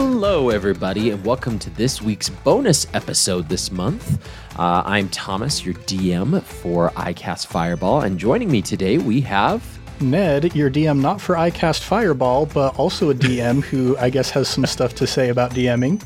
Hello, everybody, and welcome to this week's bonus episode this month. Uh, I'm Thomas, your DM for iCast Fireball, and joining me today we have Ned, your DM not for iCast Fireball, but also a DM who I guess has some stuff to say about DMing.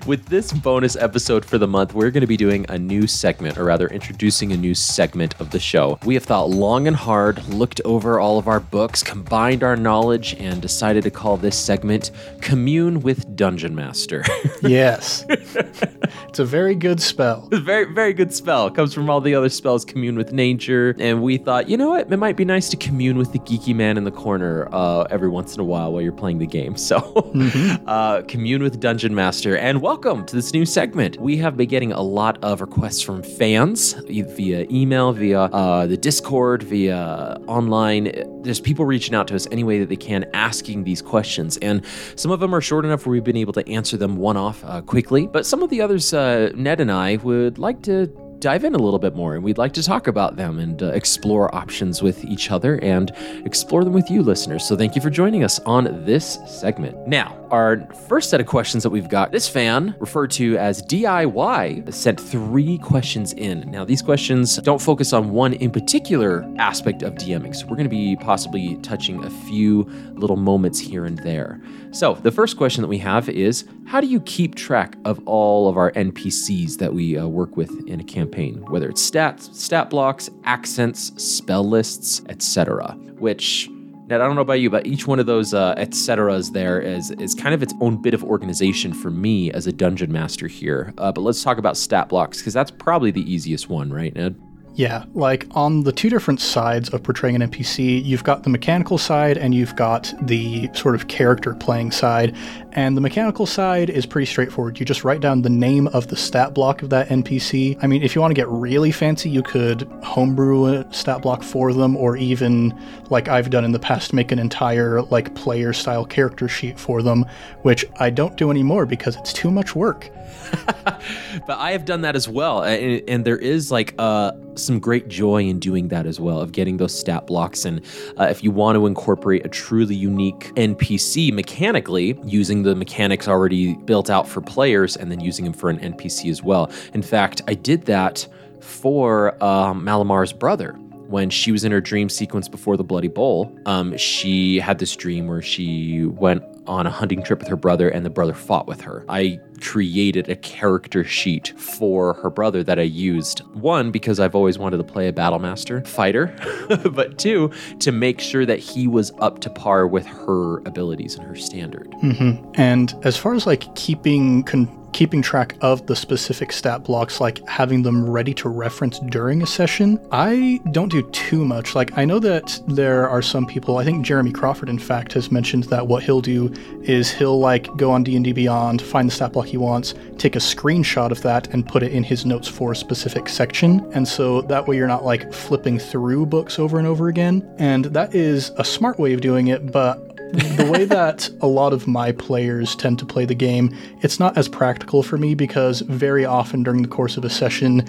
With this bonus episode for the month, we're going to be doing a new segment, or rather, introducing a new segment of the show. We have thought long and hard, looked over all of our books, combined our knowledge, and decided to call this segment Commune with Dungeon Master. yes. it's a very good spell. very, very good spell. Comes from all the other spells, Commune with Nature. And we thought, you know what? It might be nice to commune with the geeky man in the corner uh, every once in a while while you're playing the game. So, mm-hmm. uh, commune with Dungeon Master, and welcome to this new segment. We have been getting a lot of requests from fans via email, via uh, the Discord, via online. There's people reaching out to us any way that they can, asking these questions, and some of them are short enough where we've been able to answer them one off uh, quickly. But some of the others, uh, Ned and I would like to dive in a little bit more and we'd like to talk about them and uh, explore options with each other and explore them with you listeners. So thank you for joining us on this segment. Now, our first set of questions that we've got, this fan, referred to as DIY, sent three questions in. Now, these questions don't focus on one in particular aspect of DMing, so we're going to be possibly touching a few little moments here and there. So, the first question that we have is How do you keep track of all of our NPCs that we uh, work with in a campaign, whether it's stats, stat blocks, accents, spell lists, etc.? Which Ned, I don't know about you, but each one of those uh, et ceteras there is is kind of its own bit of organization for me as a dungeon master here. Uh, but let's talk about stat blocks because that's probably the easiest one, right, Ned? Yeah, like on the two different sides of portraying an NPC, you've got the mechanical side and you've got the sort of character playing side. And the mechanical side is pretty straightforward. You just write down the name of the stat block of that NPC. I mean, if you want to get really fancy, you could homebrew a stat block for them, or even, like I've done in the past, make an entire like player style character sheet for them, which I don't do anymore because it's too much work. but I have done that as well, and, and there is like uh, some great joy in doing that as well, of getting those stat blocks. And uh, if you want to incorporate a truly unique NPC mechanically, using the mechanics already built out for players, and then using them for an NPC as well. In fact, I did that for um, Malamar's brother when she was in her dream sequence before the Bloody Bowl, um, she had this dream where she went on a hunting trip with her brother and the brother fought with her. I created a character sheet for her brother that I used. One, because I've always wanted to play a battle master fighter, but two, to make sure that he was up to par with her abilities and her standard. Mm-hmm. And as far as like keeping keeping track of the specific stat blocks, like having them ready to reference during a session, I don't do too much. Like, I know that there are some people, I think Jeremy Crawford, in fact, has mentioned that what he'll do is he'll like go on D&D Beyond, find the stat block he wants, take a screenshot of that, and put it in his notes for a specific section. And so that way you're not like flipping through books over and over again. And that is a smart way of doing it, but the way that a lot of my players tend to play the game, it's not as practical for me because very often during the course of a session,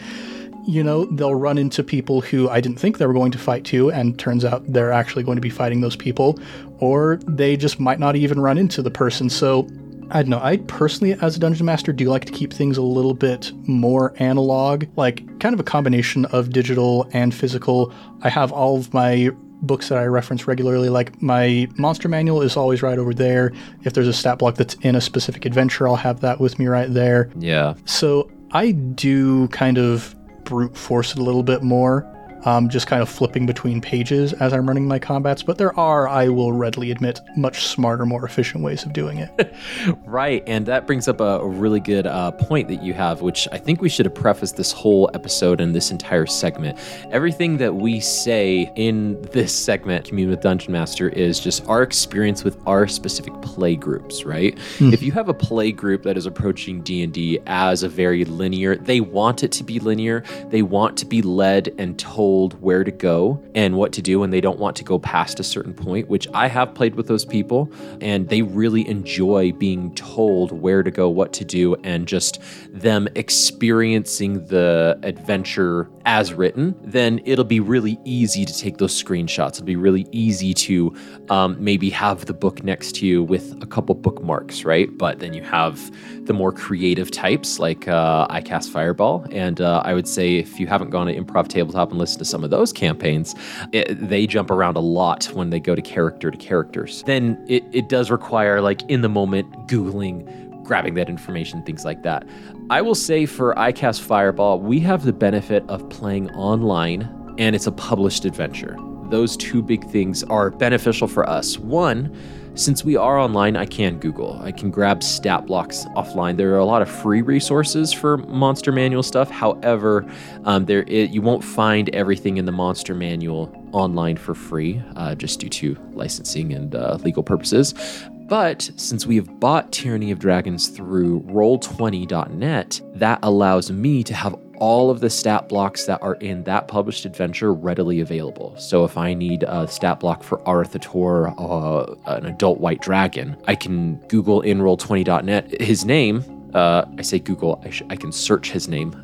you know, they'll run into people who I didn't think they were going to fight to, and turns out they're actually going to be fighting those people, or they just might not even run into the person. So I don't know. I personally, as a dungeon master, do like to keep things a little bit more analog, like kind of a combination of digital and physical. I have all of my books that I reference regularly. Like my monster manual is always right over there. If there's a stat block that's in a specific adventure, I'll have that with me right there. Yeah. So I do kind of brute force it a little bit more um, just kind of flipping between pages as I'm running my combats. But there are, I will readily admit, much smarter, more efficient ways of doing it. right. And that brings up a, a really good uh, point that you have, which I think we should have prefaced this whole episode and this entire segment. Everything that we say in this segment, Commune with Dungeon Master, is just our experience with our specific play groups, right? Mm. If you have a play group that is approaching D&D as a very linear, they want it to be linear, they want to be led and told told where to go and what to do, and they don't want to go past a certain point, which I have played with those people, and they really enjoy being told where to go, what to do, and just them experiencing the adventure as written, then it'll be really easy to take those screenshots. It'll be really easy to um, maybe have the book next to you with a couple bookmarks, right? But then you have the more creative types like uh, I Cast Fireball. And uh, I would say if you haven't gone to Improv Tabletop and listened to some of those campaigns, it, they jump around a lot when they go to character to characters. Then it, it does require, like, in the moment, Googling, grabbing that information, things like that. I will say for iCast Fireball, we have the benefit of playing online and it's a published adventure. Those two big things are beneficial for us. One, since we are online, I can Google. I can grab stat blocks offline. There are a lot of free resources for monster manual stuff. However, um, there you won't find everything in the monster manual online for free, uh, just due to licensing and uh, legal purposes. But since we have bought Tyranny of Dragons through Roll20.net, that allows me to have all of the stat blocks that are in that published adventure readily available. So if I need a stat block for Arauthator, uh, an adult white dragon, I can Google in Roll20.net his name. Uh, I say Google, I, sh- I can search his name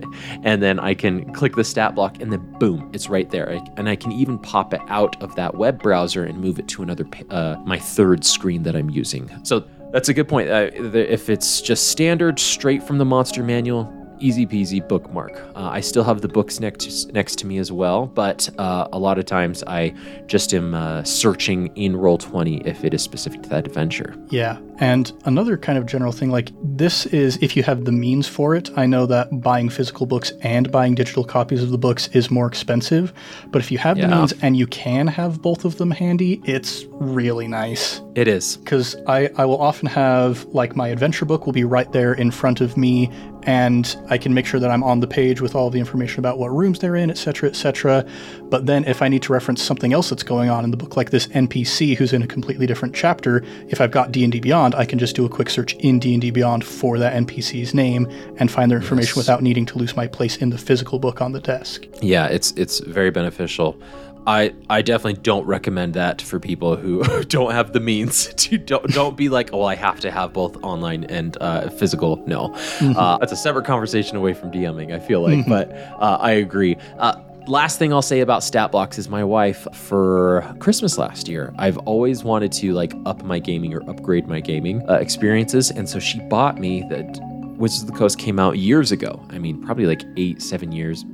and then I can click the stat block and then boom, it's right there. I, and I can even pop it out of that web browser and move it to another, uh, my third screen that I'm using. So that's a good point. Uh, if it's just standard, straight from the monster manual, easy peasy bookmark. Uh, I still have the books next next to me as well, but uh, a lot of times I just am uh, searching in Roll Twenty if it is specific to that adventure. Yeah, and another kind of general thing, like this is if you have the means for it. I know that buying physical books and buying digital copies of the books is more expensive, but if you have yeah. the means and you can have both of them handy, it's really nice. It is because I I will often have like my adventure book will be right there in front of me and I can make sure that I'm on the page with all the information about what rooms they're in, etc., etc. But then if I need to reference something else that's going on in the book, like this NPC who's in a completely different chapter, if I've got D&D Beyond, I can just do a quick search in D&D Beyond for that NPC's name and find their information yes. without needing to lose my place in the physical book on the desk. Yeah, it's it's very beneficial. I I definitely don't recommend that for people who don't have the means to don't don't be like oh I have to have both online and uh, physical. No, mm-hmm. uh, that's a separate conversation away from DMing. I feel like, mm-hmm. but uh, I agree. Uh, last thing I'll say about stat blocks is my wife for Christmas last year. I've always wanted to like up my gaming or upgrade my gaming uh, experiences, and so she bought me that Wizards of the Coast came out years ago. I mean, probably like eight, seven years,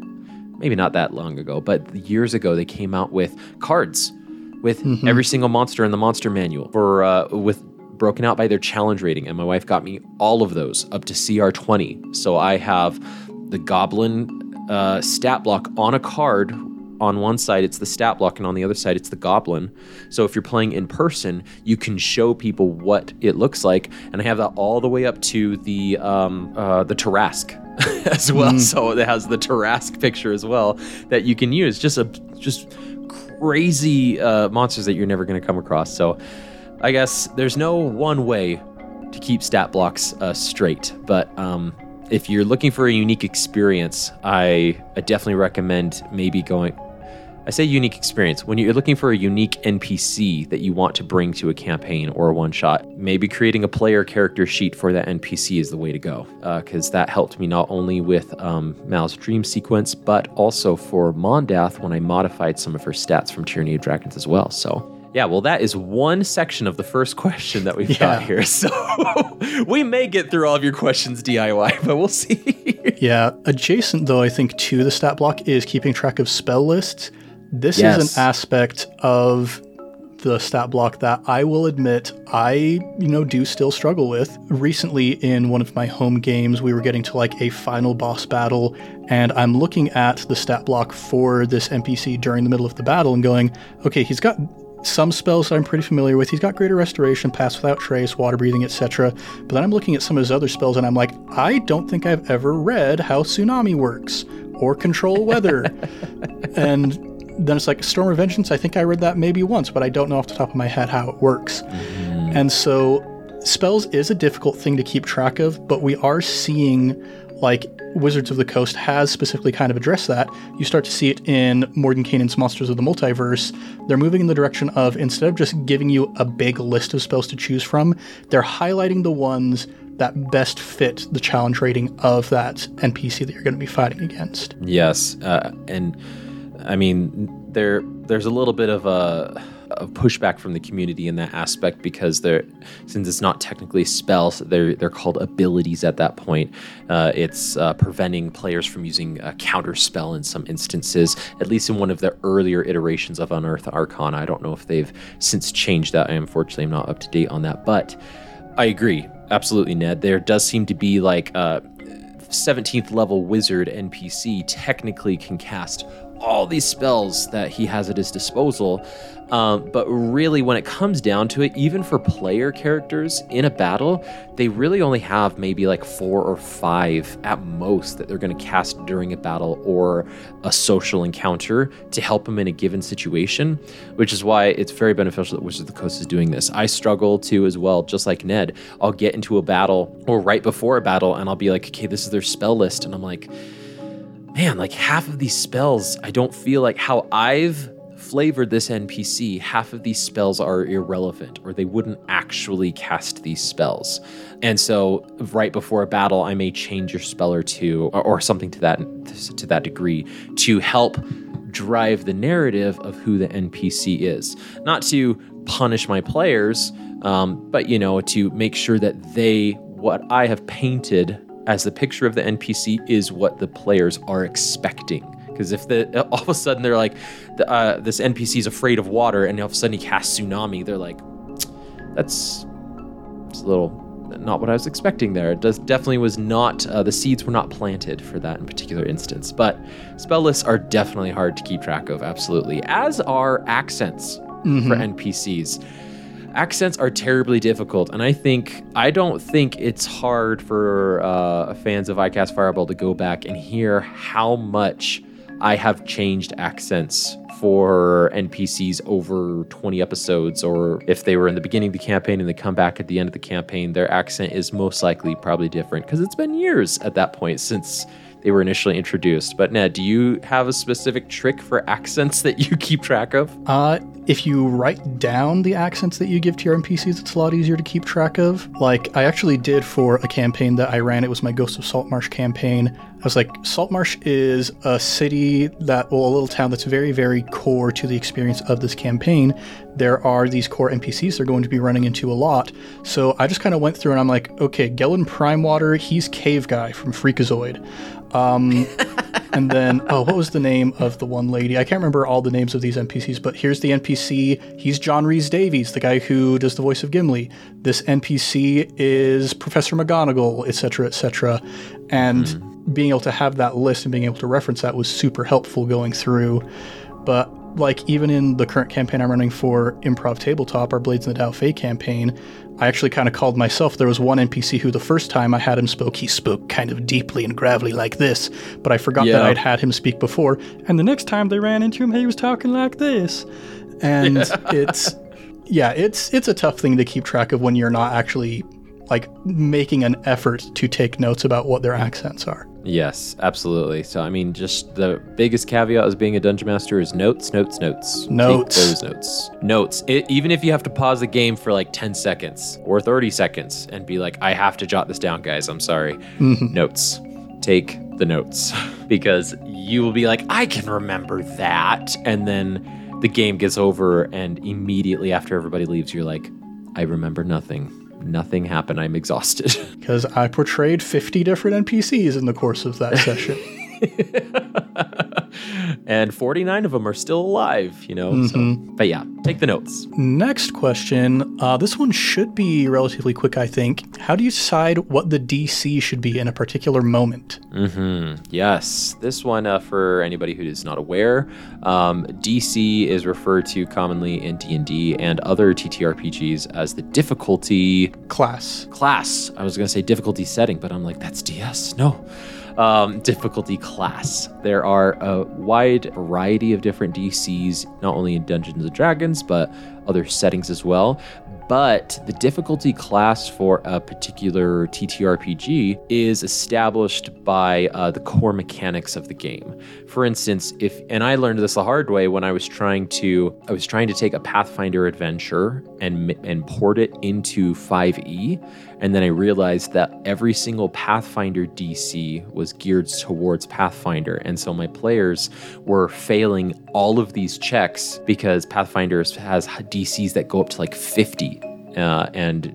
maybe not that long ago, but years ago they came out with cards with mm-hmm. every single monster in the monster manual for uh, with broken out by their challenge rating. And my wife got me all of those up to CR20. So I have the goblin uh, stat block on a card. On one side it's the stat block and on the other side it's the goblin. So if you're playing in person you can show people what it looks like. And i have that all the way up to the um, uh, the tarrasque as well. Mm. So it has the Tarrasque picture as well that you can use. Just a just crazy uh, monsters that you're never going to come across. So I guess there's no one way to keep stat blocks uh, straight, but um, if you're looking for a unique experience, I, I definitely recommend maybe going I say unique experience. When you're looking for a unique NPC that you want to bring to a campaign or a one shot, maybe creating a player character sheet for that NPC is the way to go. Because uh, that helped me not only with um, Mal's dream sequence, but also for Mondath when I modified some of her stats from Tyranny of Dragons as well. So. Yeah, well, that is one section of the first question that we've yeah. got here. So we may get through all of your questions DIY, but we'll see. yeah, adjacent though, I think to the stat block is keeping track of spell lists. This yes. is an aspect of the stat block that I will admit I, you know, do still struggle with. Recently in one of my home games, we were getting to like a final boss battle, and I'm looking at the stat block for this NPC during the middle of the battle and going, okay, he's got some spells that I'm pretty familiar with. He's got greater restoration, pass without trace, water breathing, etc. But then I'm looking at some of his other spells and I'm like, I don't think I've ever read how tsunami works or control weather. and then it's like Storm of Vengeance. I think I read that maybe once, but I don't know off the top of my head how it works. Mm-hmm. And so spells is a difficult thing to keep track of, but we are seeing like Wizards of the Coast has specifically kind of addressed that. You start to see it in Mordenkainen's Monsters of the Multiverse. They're moving in the direction of instead of just giving you a big list of spells to choose from, they're highlighting the ones that best fit the challenge rating of that NPC that you're going to be fighting against. Yes, uh, and I mean there there's a little bit of a of pushback from the community in that aspect because they're since it's not technically spells they're they're called abilities at that point. Uh, it's uh, preventing players from using a counter spell in some instances at least in one of the earlier iterations of unearth arcana. I don't know if they've since changed that. I unfortunately am not up to date on that but i agree. Absolutely ned. There does seem to be like a 17th level wizard npc technically can cast all these spells that he has at his disposal. Um, but really, when it comes down to it, even for player characters in a battle, they really only have maybe like four or five at most that they're going to cast during a battle or a social encounter to help them in a given situation, which is why it's very beneficial that Wizards of the Coast is doing this. I struggle too as well, just like Ned. I'll get into a battle or right before a battle and I'll be like, okay, this is their spell list. And I'm like, man, like half of these spells, I don't feel like how I've flavored this NPC, half of these spells are irrelevant or they wouldn't actually cast these spells. And so right before a battle, I may change your spell or two or, or something to that to that degree to help drive the narrative of who the NPC is. Not to punish my players, um, but you know, to make sure that they what I have painted as the picture of the NPC is what the players are expecting. Because if the all of a sudden they're like, uh, this NPC is afraid of water, and all of a sudden he casts tsunami, they're like, that's, it's a little not what I was expecting there. It does definitely was not uh, the seeds were not planted for that in particular instance. But spell lists are definitely hard to keep track of, absolutely. As are accents mm-hmm. for NPCs accents are terribly difficult, and I think I don't think it's hard for uh, fans of iCast Fireball to go back and hear how much I have changed accents for NPCs over 20 episodes, or if they were in the beginning of the campaign and they come back at the end of the campaign, their accent is most likely probably different because it's been years at that point since they were initially introduced. But Ned, do you have a specific trick for accents that you keep track of? Uh, if you write down the accents that you give to your NPCs, it's a lot easier to keep track of. Like I actually did for a campaign that I ran. It was my Ghost of Saltmarsh campaign. I was like, Saltmarsh is a city that, well, a little town that's very, very core to the experience of this campaign. There are these core NPCs they're going to be running into a lot. So I just kind of went through and I'm like, okay, Gellan Primewater, he's Cave Guy from Freakazoid. Um, and then, oh, what was the name of the one lady? I can't remember all the names of these NPCs, but here's the NPC. He's John Rhys Davies, the guy who does the voice of Gimli. This NPC is Professor McGonagall, etc., etc. And mm. Being able to have that list and being able to reference that was super helpful going through. But like even in the current campaign I'm running for Improv Tabletop, our Blades in the Dao Fei campaign, I actually kind of called myself. There was one NPC who the first time I had him spoke, he spoke kind of deeply and gravelly like this, but I forgot yeah. that I'd had him speak before. And the next time they ran into him, he was talking like this. And it's yeah, it's it's a tough thing to keep track of when you're not actually like making an effort to take notes about what their accents are. Yes, absolutely. So, I mean, just the biggest caveat as being a dungeon master is notes, notes, notes. Notes. Take those notes. Notes. It, even if you have to pause the game for like 10 seconds or 30 seconds and be like, I have to jot this down, guys. I'm sorry. Mm-hmm. Notes. Take the notes because you will be like, I can remember that. And then the game gets over, and immediately after everybody leaves, you're like, I remember nothing nothing happened. I'm exhausted. Because I portrayed 50 different NPCs in the course of that session. and 49 of them are still alive, you know? Mm-hmm. So, but yeah, take the notes. Next question. Uh, this one should be relatively quick, I think. How do you decide what the DC should be in a particular moment? Mm-hmm. Yes. This one, uh, for anybody who is not aware, um, DC is referred to commonly in D&D and other TTRPGs as the difficulty... Class. Class. I was going to say difficulty setting, but I'm like, that's DS. No um, difficulty class. There are a wide variety of different DCs, not only in Dungeons and Dragons, but other settings as well. But the difficulty class for a particular TTRPG is established by uh, the core mechanics of the game. For instance, if and I learned this the hard way when I was trying to I was trying to take a Pathfinder adventure and and port it into 5e, and then I realized that every single Pathfinder DC was geared towards Pathfinder. And so my players were failing all of these checks because Pathfinder has DCs that go up to like 50. Uh, and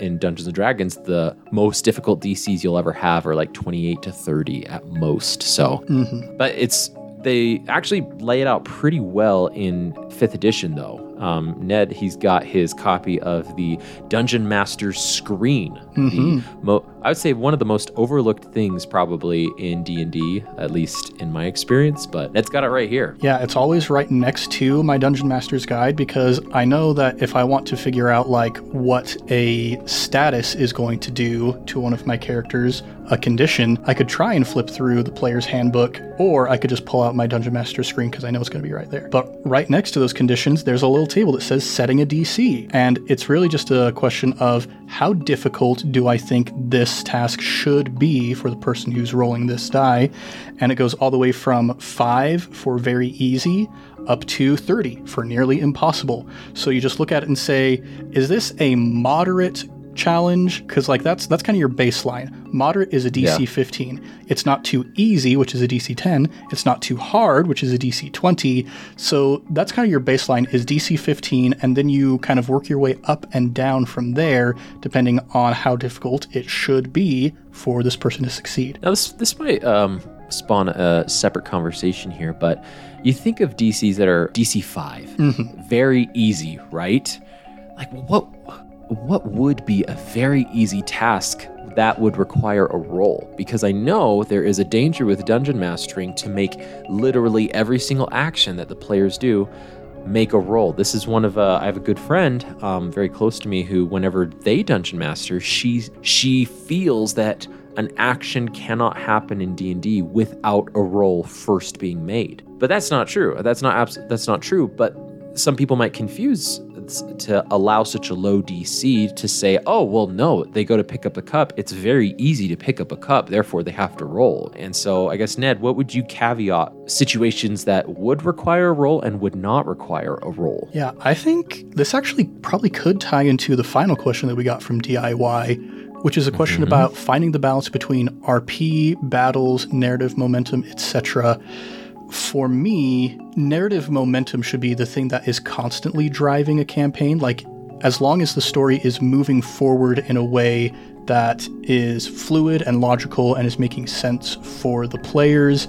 in Dungeons and Dragons, the most difficult DCs you'll ever have are like 28 to 30 at most. So, Mm-hmm. but it's they actually lay it out pretty well in fifth edition though. Um, Ned, he's got his copy of the Dungeon Master's Screen. The mo- I would say one of the most overlooked things probably in D and D, at least in my experience. But Ned's got it right here. Yeah, it's always right next to my Dungeon Master's Guide because I know that if I want to figure out like what a status is going to do to one of my characters, a condition, I could try and flip through the player's handbook or I could just pull out my Dungeon Master screen because I know it's going to be right there. But right next to those conditions, there's a little table that says setting a DC. And it's really just a question of how difficult do I think this task should be for the person who's rolling this die? And it goes all the way from 5 for very easy up to 30 for nearly impossible. So you just look at it and say, is this a moderate challenge because like that's that's kind of your baseline. Moderate is a dc Yeah. 15 it's not too easy which is a dc 10 it's not too hard which is a dc 20 so that's kind of your baseline is dc 15 and then you kind of work your way up and down from there depending on how difficult it should be for this person to succeed. Now this this might um, spawn a separate conversation here, but you think of DCs that are DC 5 very easy, right? Like what what would be a very easy task that would require a roll? Because I know there is a danger with dungeon mastering to make literally every single action that the players do make a roll. This is one of uh, I have a good friend, um, very close to me, who whenever they dungeon master, she she feels that an action cannot happen in D and D without a roll first being made. But that's not true. That's not abs- That's not true. But some people might confuse to allow such a low DC to say, oh, well, no, they go to pick up a cup. It's very easy to pick up a cup, therefore they have to roll. And so, I guess, Ned, what would you caveat situations that would require a roll and would not require a roll? Yeah, I think this actually probably could tie into the final question that we got from DIY, which is a question mm-hmm. about finding the balance between RP, battles, narrative momentum, etc. For me, narrative momentum should be the thing that is constantly driving a campaign. Like, as long as the story is moving forward in a way that is fluid and logical and is making sense for the players,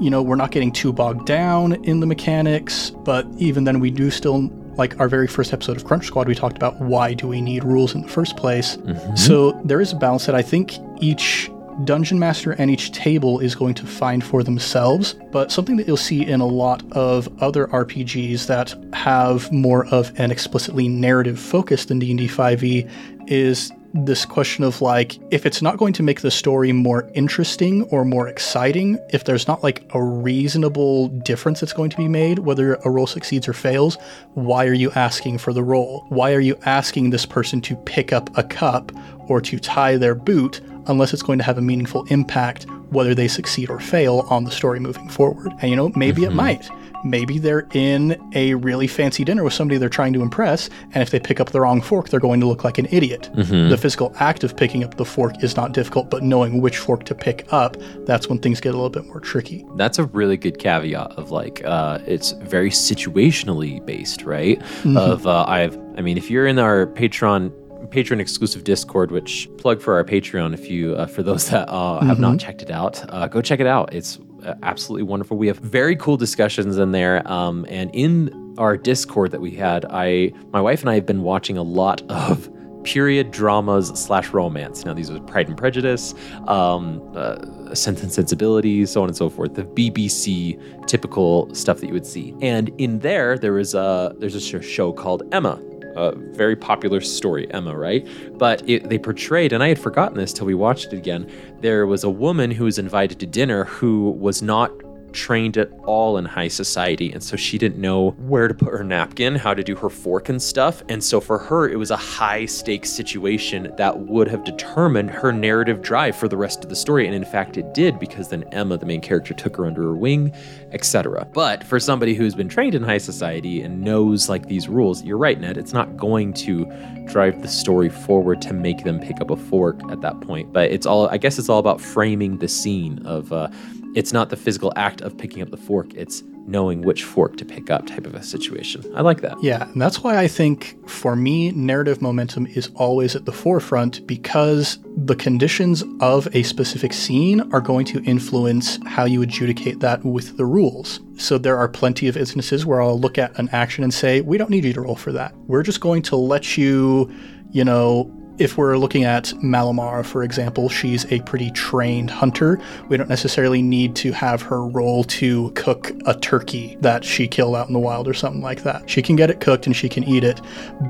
you know, we're not getting too bogged down in the mechanics, but even then, we do still, like our very first episode of Crunch Squad, we talked about why do we need rules in the first place. Mm-hmm. So there is a balance that I think each dungeon master and each table is going to find for themselves, but something that you'll see in a lot of other RPGs that have more of an explicitly narrative focus than D&D 5e is this question of like if it's not going to make the story more interesting or more exciting if there's not like a reasonable difference that's going to be made whether a roll succeeds or fails why are you asking for the roll? Why are you asking this person to pick up a cup or to tie their boot unless it's going to have a meaningful impact whether they succeed or fail on the story moving forward and you know maybe it might maybe they're in a really fancy dinner with somebody they're trying to impress, and if they pick up the wrong fork, they're going to look like an idiot. The physical act of picking up the fork is not difficult, but knowing which fork to pick up, that's when things get a little bit more tricky. That's a really good caveat of like uh, it's very situationally based, right? Of uh, I've I mean, if you're in our Patreon patron exclusive discord which plug for our patreon if you uh, for those that uh, have not checked it out uh, go check it out it's uh, absolutely wonderful we have very cool discussions in there um, and in our discord that we had i my wife and i have been watching a lot of period dramas slash romance. Now, these are Pride and Prejudice, um, uh, Sense and Sensibility, so on and so forth. The BBC typical stuff that you would see. And in there, there is a there's a show called Emma. A very popular story, Emma, right? But it, they portrayed, and I had forgotten this till we watched it again. There was a woman who was invited to dinner who was not trained at all in high society. And so she didn't know where to put her napkin, how to do her fork and stuff. And so for her, it was a high stakes situation that would have determined her narrative drive for the rest of the story. And in fact, it did because then Emma, the main character, took her under her wing, etc. But for somebody who's been trained in high society and knows like these rules, you're right, Ned, it's not going to drive the story forward to make them pick up a fork at that point. But it's all, I guess it's all about framing the scene of, uh, it's not the physical act of picking up the fork, it's knowing which fork to pick up type of a situation. I like that. Yeah, and that's why I think for me, narrative momentum is always at the forefront because the conditions of a specific scene are going to influence how you adjudicate that with the rules. So there are plenty of instances where I'll look at an action and say, we don't need you to roll for that. We're just going to let you, you know, if we're looking at Malamara, for example, she's a pretty trained hunter. We don't necessarily need to have her roll to cook a turkey that she killed out in the wild or something like that. She can get it cooked and she can eat it,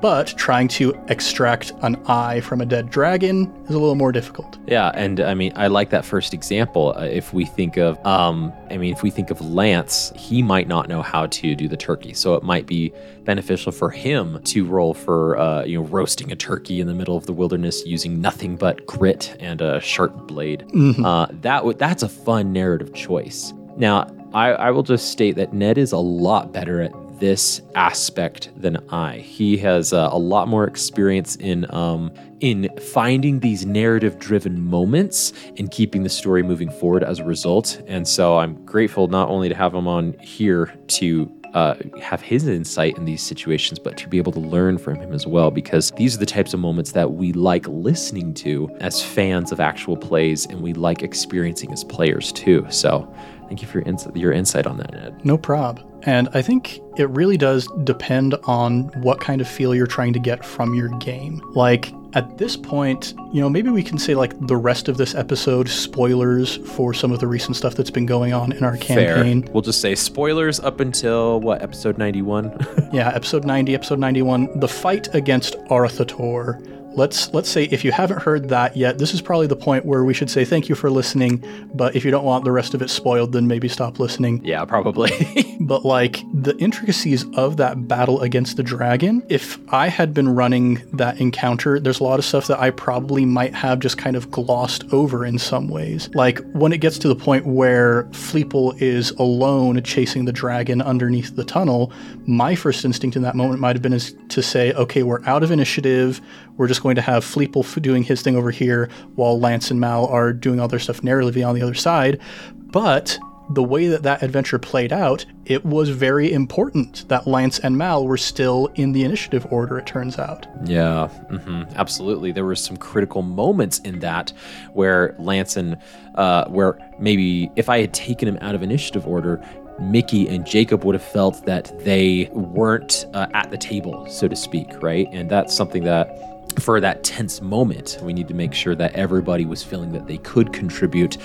but trying to extract an eye from a dead dragon is a little more difficult. Yeah, and I mean, I like that first example. Uh, if we think of, um, I mean, if we think of Lance, he might not know how to do the turkey, so it might be beneficial for him to roll for, uh, you know, roasting a turkey in the middle of the wilderness using nothing but grit and a sharp blade. Mm-hmm. Uh, that w- that's a fun narrative choice. Now, I, I will just state that Ned is a lot better at this aspect than I. He has uh, a lot more experience in um, in finding these narrative-driven moments and keeping the story moving forward as a result. And so I'm grateful not only to have him on here to uh, have his insight in these situations, but to be able to learn from him as well, because these are the types of moments that we like listening to as fans of actual plays, and we like experiencing as players too. So, thank you for your, ins- your insight on that, Ed. No prob. And I think it really does depend on what kind of feel you're trying to get from your game. Like, at this point, you know, maybe we can say like the rest of this episode spoilers for some of the recent stuff that's been going on in our campaign. Fair. We'll just say spoilers up until what episode ninety one. yeah, episode 90, episode 91, the fight against Arauthator. Let's let's say if you haven't heard that yet, this is probably the point where we should say thank you for listening, but if you don't want the rest of it spoiled, then maybe stop listening. yeah, probably. But like the intricacies of that battle against the dragon, if I had been running that encounter, there's a lot of stuff that I probably might have just kind of glossed over in some ways. Like when it gets to the point where Fleeple is alone chasing the dragon underneath the tunnel, my first instinct in that moment might have been is to say, okay, we're out of initiative. We're just going to have Fleeple doing his thing over here while Lance and Mal are doing all their stuff narratively on the other side. But the way that that adventure played out, it was very important that Lance and Mal were still in the initiative order, it turns out. Yeah, hmm absolutely. There were some critical moments in that where Lance and uh, where maybe if I had taken him out of initiative order, Mickey and Jacob would have felt that they weren't uh, at the table, so to speak, right? And that's something that. For that tense moment, we need to make sure that everybody was feeling that they could contribute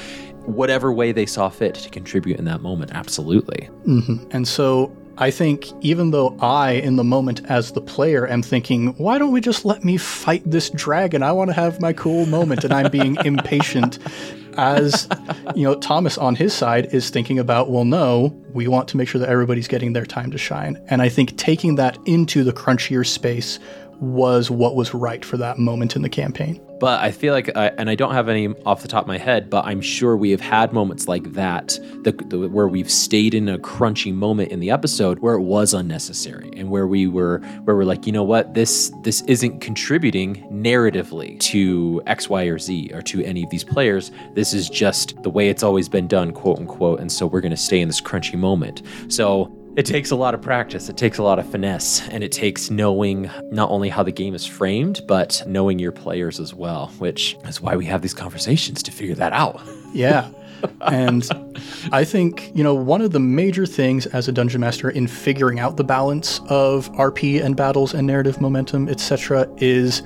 whatever way they saw fit to contribute in that moment. Absolutely. And so I think even though I, in the moment as the player, am thinking, why don't we just let me fight this dragon? I want to have my cool moment, and I'm being impatient. As you know, Thomas on his side is thinking about, well, no, we want to make sure that everybody's getting their time to shine. And I think taking that into the crunchier space was what was right for that moment in the campaign. But I feel like, I, and I don't have any off the top of my head, but I'm sure we have had moments like that, the, the, where we've stayed in a crunchy moment in the episode where it was unnecessary, and where we were, where we're like, you know what, this this isn't contributing narratively to X, Y, or Z, or to any of these players. This is just the way it's always been done, quote unquote, and so we're going to stay in this crunchy moment. So it takes a lot of practice, it takes a lot of finesse, and it takes knowing not only how the game is framed, but knowing your players as well, which is why we have these conversations to figure that out. Yeah. and I think, you know, one of the major things as a dungeon master in figuring out the balance of RP and battles and narrative momentum, etc., is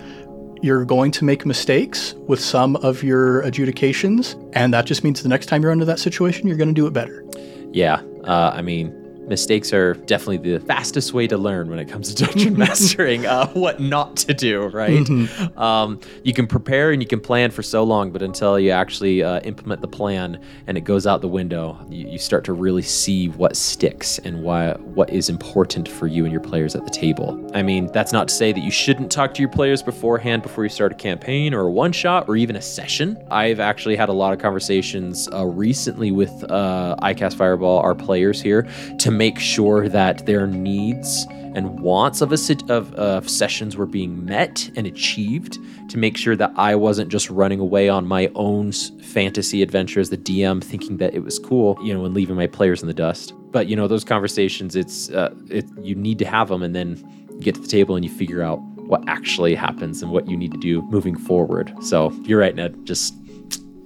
you're going to make mistakes with some of your adjudications, and that just means the next time you're under that situation, you're going to do it better. Yeah, uh, I mean, mistakes are definitely the fastest way to learn when it comes to dungeon mastering uh, what not to do right? Mm-hmm. um, you can prepare and you can plan for so long but until you actually uh, implement the plan and it goes out the window you, you start to really see what sticks and why what is important for you and your players at the table. I mean that's not to say that you shouldn't talk to your players beforehand before you start a campaign or a one shot or even a session. I've actually had a lot of conversations uh, recently with uh, icast fireball our players here to make sure that their needs and wants of a sit- of, of sessions were being met and achieved to make sure that I wasn't just running away on my own fantasy adventure as the DM, thinking that it was cool, you know, and leaving my players in the dust. But you know, those conversations, it's uh, it you need to have them, and then you get to the table and you figure out what actually happens and what you need to do moving forward. So you're right, Ned. Just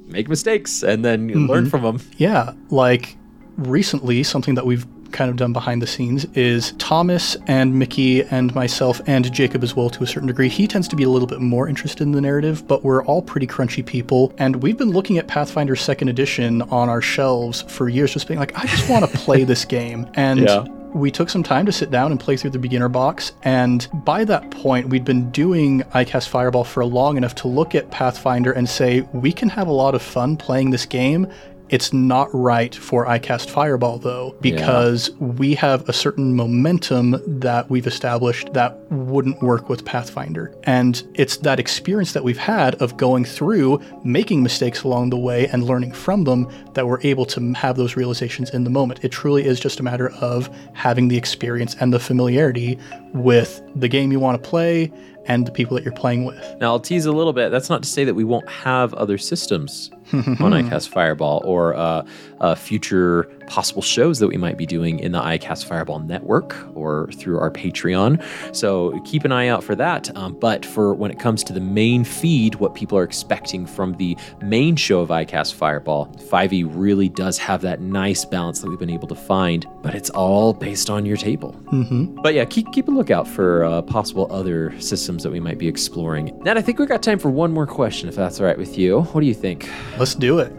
make mistakes and then learn from them. Yeah, like recently, something that we've kind of done behind the scenes is Thomas and Mickey and myself and Jacob as well to a certain degree. He tends to be a little bit more interested in the narrative, but we're all pretty crunchy people. And we've been looking at Pathfinder 2nd Edition on our shelves for years, just being like, I just want to play this game. And Yeah. we took some time to sit down and play through the beginner box. And by that point, we'd been doing iCast Fireball for long enough to look at Pathfinder and say, we can have a lot of fun playing this game. It's not right for iCast Fireball, though, because we have a certain momentum that we've established that wouldn't work with Pathfinder. And it's that experience that we've had of going through, making mistakes along the way, and learning from them that we're able to have those realizations in the moment. It truly is just a matter of having the experience and the familiarity with the game you want to play and the people that you're playing with. Now, I'll tease a little bit. That's not to say that we won't have other systems on iCast Fireball or uh, uh, future possible shows that we might be doing in the iCast Fireball network or through our Patreon. So keep an eye out for that. Um, but for when it comes to the main feed, what people are expecting from the main show of iCast Fireball, 5e really does have that nice balance that we've been able to find, but it's all based on your table. Mm-hmm. But yeah, keep keep a lookout for uh, possible other systems that we might be exploring. Ned, I think we've got time for one more question, if that's all right with you. What do you think? Let's do it.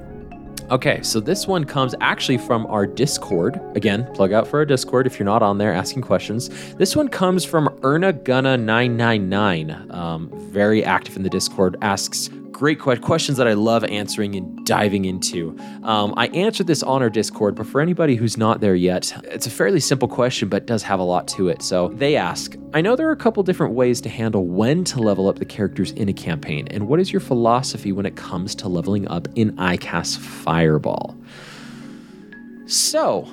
Okay, so this one comes actually from our Discord. Again, plug out for our Discord if you're not on there asking questions. This one comes from Erna Gunna 999, um, very active in the Discord. Asks great que- questions that I love answering and diving into. Um, I answered this on our Discord, but for anybody who's not there yet, it's a fairly simple question, but does have a lot to it. So they ask I know there are a couple different ways to handle when to level up the characters in a campaign, and what is your philosophy when it comes to leveling up in iCast Fireball? So,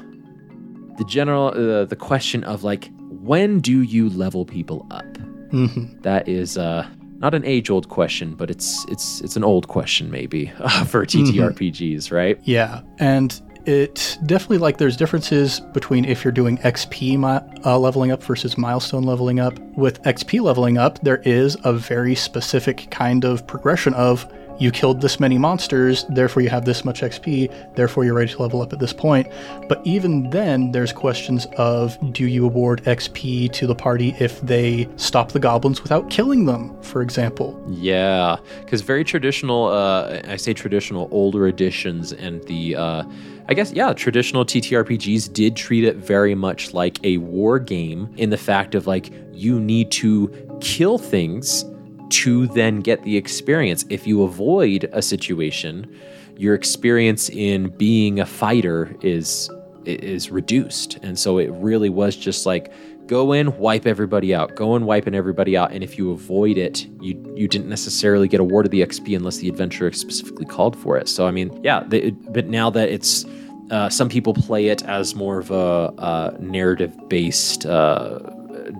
the general, uh, the question of like, when do you level people up? Mm-hmm. That is uh, not an age-old question, but it's it's it's an old question maybe uh, for TTRPGs, right? Yeah, and it definitely like there's differences between if you're doing XP mi- uh, leveling up versus milestone leveling up. With XP leveling up, there is a very specific kind of progression of you killed this many monsters, therefore you have this much XP, therefore you're ready to level up at this point. But even then, there's questions of do you award XP to the party if they stop the goblins without killing them, for example? Yeah, because very traditional. Uh, I say traditional, older editions, and the uh, I guess yeah, traditional TTRPGs did treat it very much like a war game in the fact of like you need to kill things to then get the experience. If you avoid a situation, your experience in being a fighter is is reduced, and so it really was just like go in, wipe everybody out, go in, wiping everybody out, and if you avoid it, you you didn't necessarily get awarded the XP unless the adventure specifically called for it. So I mean, yeah, but now that it's uh, some people play it as more of a uh, narrative based. Uh,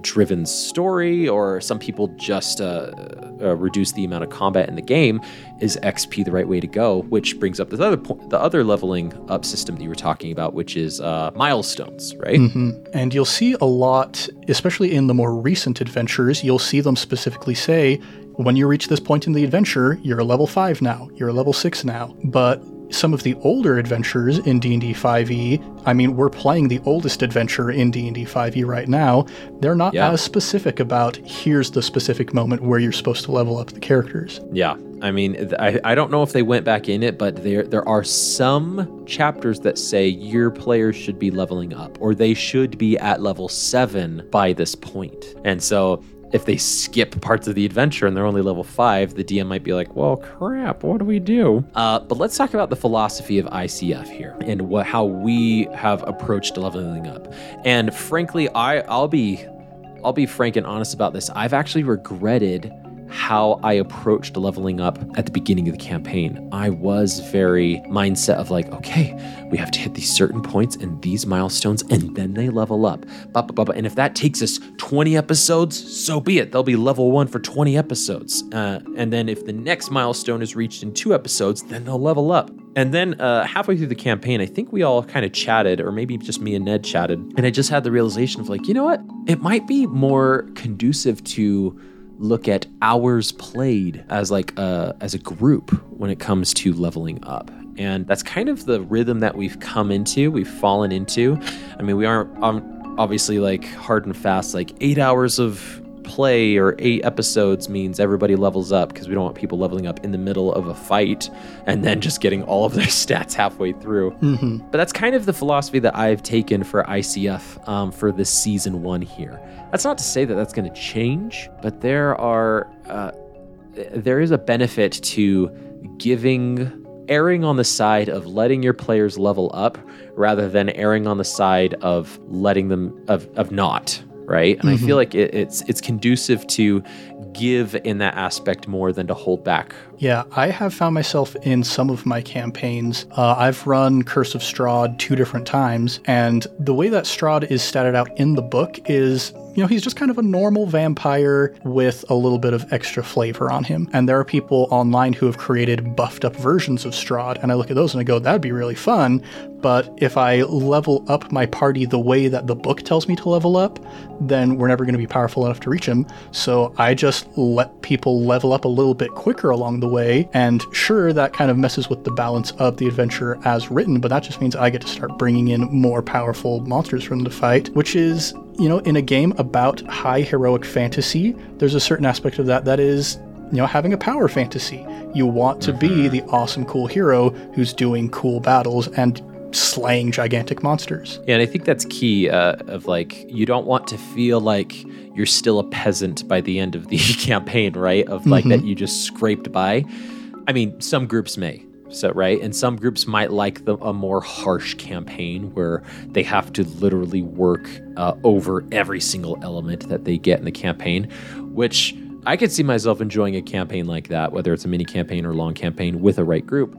driven story or some people just uh, uh, reduce the amount of combat in the game is xp the right way to go which brings up the other point the other leveling up system that you were talking about which is uh, milestones right hmm And you'll see a lot, especially in the more recent adventures, you'll see them specifically say, when you reach this point in the adventure, you're a level 5 now, you're a level 6 now. But some of the older adventures in D&D 5e, I mean, we're playing the oldest adventure in D&D 5e right now. They're not Yeah. as specific about here's the specific moment where you're supposed to level up the characters. Yeah, I mean, I, I don't know if they went back in it, but there there are some chapters that say your players should be leveling up, or they should be at level seven by this point. And so, if they skip parts of the adventure and they're only level five, the DM might be like, "Well, crap, what do we do?" Uh, but let's talk about the philosophy of ICF here and what how we have approached leveling up. And frankly, I I'll be I'll be frank and honest about this. I've actually regretted how I approached leveling up at the beginning of the campaign. I was very mindset of like, okay, we have to hit these certain points and these milestones, and then they level up. And if that takes us 20 episodes, so be it. They'll be level one for 20 episodes. Uh, and then if the next milestone is reached in two episodes, then they'll level up. And then uh, halfway through the campaign, I think we all kind of chatted, or maybe just me and Ned chatted. And I just had the realization of like, you know what? It might be more conducive to look at hours played as like a, as a group when it comes to leveling up. And that's kind of the rhythm that we've come into, we've fallen into. I mean, we aren't um, obviously like hard and fast, like eight hours of play or eight episodes means everybody levels up because we don't want people leveling up in the middle of a fight and then just getting all of their stats halfway through. But that's kind of the philosophy that I've taken for ICF um, for this season one here. That's not to say that that's going to change, but there are uh, there is a benefit to giving erring on the side of letting your players level up rather than erring on the side of letting them of of not right and i feel like it, it's it's conducive to give in that aspect more than to hold back Yeah, I have found myself in some of my campaigns. Uh, I've run Curse of Strahd two different times, and the way that Strahd is statted out in the book is, you know, he's just kind of a normal vampire with a little bit of extra flavor on him. And there are people online who have created buffed up versions of Strahd, and I look at those and I go, that'd be really fun. But if I level up my party the way that the book tells me to level up, then we're never going to be powerful enough to reach him. So I just let people level up a little bit quicker along the way. And sure, that kind of messes with the balance of the adventure as written, but that just means I get to start bringing in more powerful monsters from the fight, which is, you know, in a game about high heroic fantasy, there's a certain aspect of that that is you know, having a power fantasy. You want to be the awesome, cool hero who's doing cool battles and slaying gigantic monsters. Yeah, and I think that's key. Uh, of like, you don't want to feel like you're still a peasant by the end of the campaign, right? Of like that you just scraped by. I mean, some groups may. So right, and some groups might like the, a more harsh campaign where they have to literally work uh, over every single element that they get in the campaign, which I could see myself enjoying a campaign like that, whether it's a mini campaign or long campaign with a right group.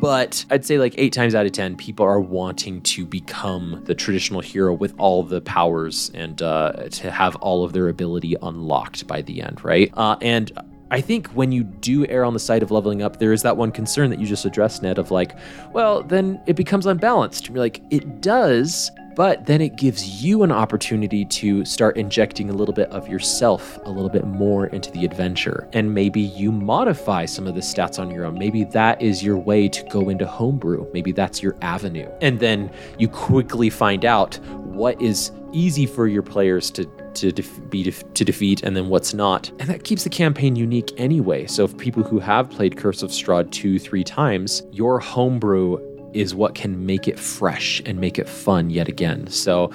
But I'd say like eight times out of ten, people are wanting to become the traditional hero with all the powers and uh, to have all of their ability unlocked by the end, right? Uh, and I think when you do err on the side of leveling up, there is that one concern that you just addressed, Ned, of like, well, then it becomes unbalanced. You're like, it does, but then it gives you an opportunity to start injecting a little bit of yourself a little bit more into the adventure. And maybe you modify some of the stats on your own. Maybe that is your way to go into homebrew. Maybe that's your avenue. And then you quickly find out what is easy for your players to to def- be def- to defeat and then what's not. And that keeps the campaign unique anyway. So if people who have played curse of strahd two three times your homebrew is what can make it fresh and make it fun yet again. So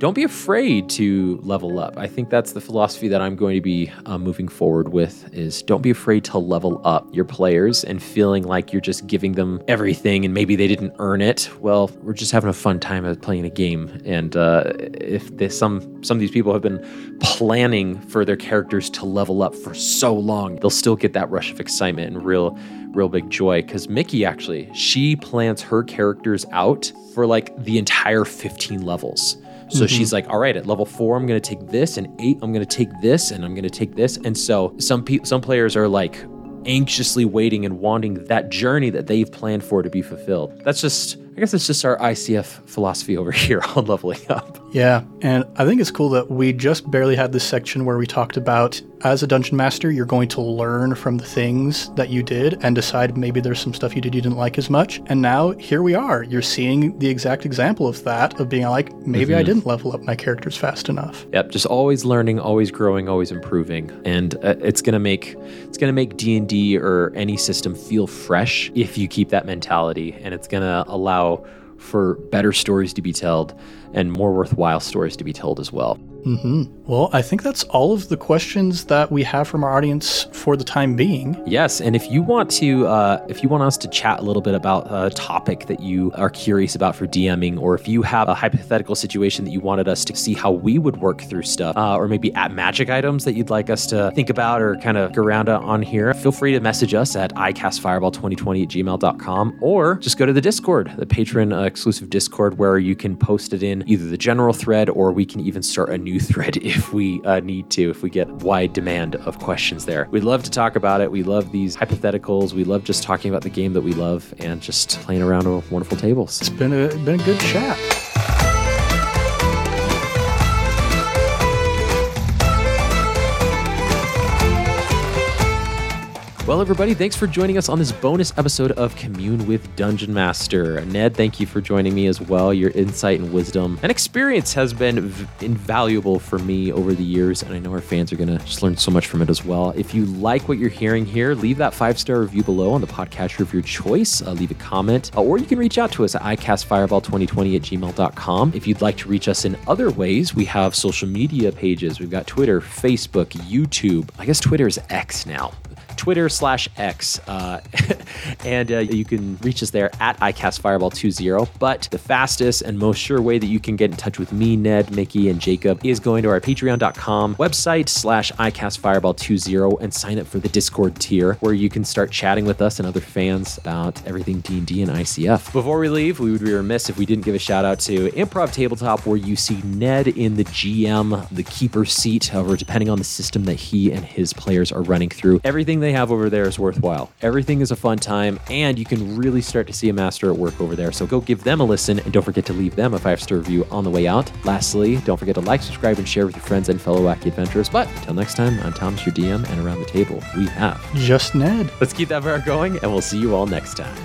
don't be afraid to level up. I think that's the philosophy that i'm going to be uh, moving forward with is don't be afraid to level up your players and feeling like you're just giving them everything and maybe they didn't earn it. Well we're just having a fun time at playing a game. And uh, if they, some some of these people have been planning for their characters to level up for so long they'll still get that rush of excitement and real real big joy. Because mickey actually she plans her characters out for like the entire 15 levels so mm-hmm. she's like, all right, at level four, I'm going to take this, and eight, I'm going to take this, and I'm going to take this. And so some people, some players are like anxiously waiting and wanting that journey that they've planned for to be fulfilled. That's just, I guess, it's just our ICF philosophy over here on leveling up. Yeah, and I think it's cool that we just barely had this section where we talked about as a dungeon master, you're going to learn from the things that you did and decide maybe there's some stuff you did you didn't like as much. And now here we are. You're seeing the exact example of that, of being like, maybe I didn't level up my characters fast enough. Yep, just always learning, always growing, always improving, and uh, it's gonna make it's gonna make D and D or any system feel fresh if you keep that mentality, and it's gonna allow for better stories to be told and more worthwhile stories to be told as well. hmm Well, I think that's all of the questions that we have from our audience for the time being. Yes, and if you want to, uh, if you want us to chat a little bit about a topic that you are curious about for DMing, or if you have a hypothetical situation that you wanted us to see how we would work through stuff, uh, or maybe at magic items that you'd like us to think about or kind of go around on here, feel free to message us at icastfireball2020 at gmail.com, or just go to the Discord, the Patreon uh, exclusive Discord, where you can post it in either the general thread or we can even start a new thread if we uh, need to, if we get wide demand of questions there. We'd love to talk about it. We love these hypotheticals. We love just talking about the game that we love and just playing around with wonderful tables. It's been a been a good chat. Well, everybody, thanks for joining us on this bonus episode of Commune with Dungeon Master. Ned, thank you for joining me as well. Your insight and wisdom and experience has been v- invaluable for me over the years, and I know our fans are going to just learn so much from it as well. If you like what you're hearing here, leave that five star review below on the podcatcher of your choice. Uh, leave a comment, uh, or you can reach out to us at icastfireball2020 at gmail.com. If you'd like to reach us in other ways, we have social media pages. We've got Twitter, Facebook, YouTube. I guess Twitter is X now. Twitter slash X. Uh, and uh, you can reach us there at iCastFireball20. But the fastest and most sure way that you can get in touch with me, Ned, Mickey, and Jacob is going to our patreon.com website slash iCastFireball20 and sign up for the Discord tier where you can start chatting with us and other fans about everything D&D and ICF. Before we leave, we would be remiss if we didn't give a shout out to Improv Tabletop where you see Ned in the GM, the keeper seat, however, depending on the system that he and his players are running through. Everything they have over there is worthwhile. Everything is a fun time, and you can really start to see a master at work over there. So go give them a listen, and don't forget to leave them a five star review on the way out. Lastly, don't forget to like, subscribe, and share with your friends and fellow wacky adventurers. But until next time, I'm Thomas, your DM, and around the table, we have. Just Ned. Let's keep that bar going, and we'll see you all next time.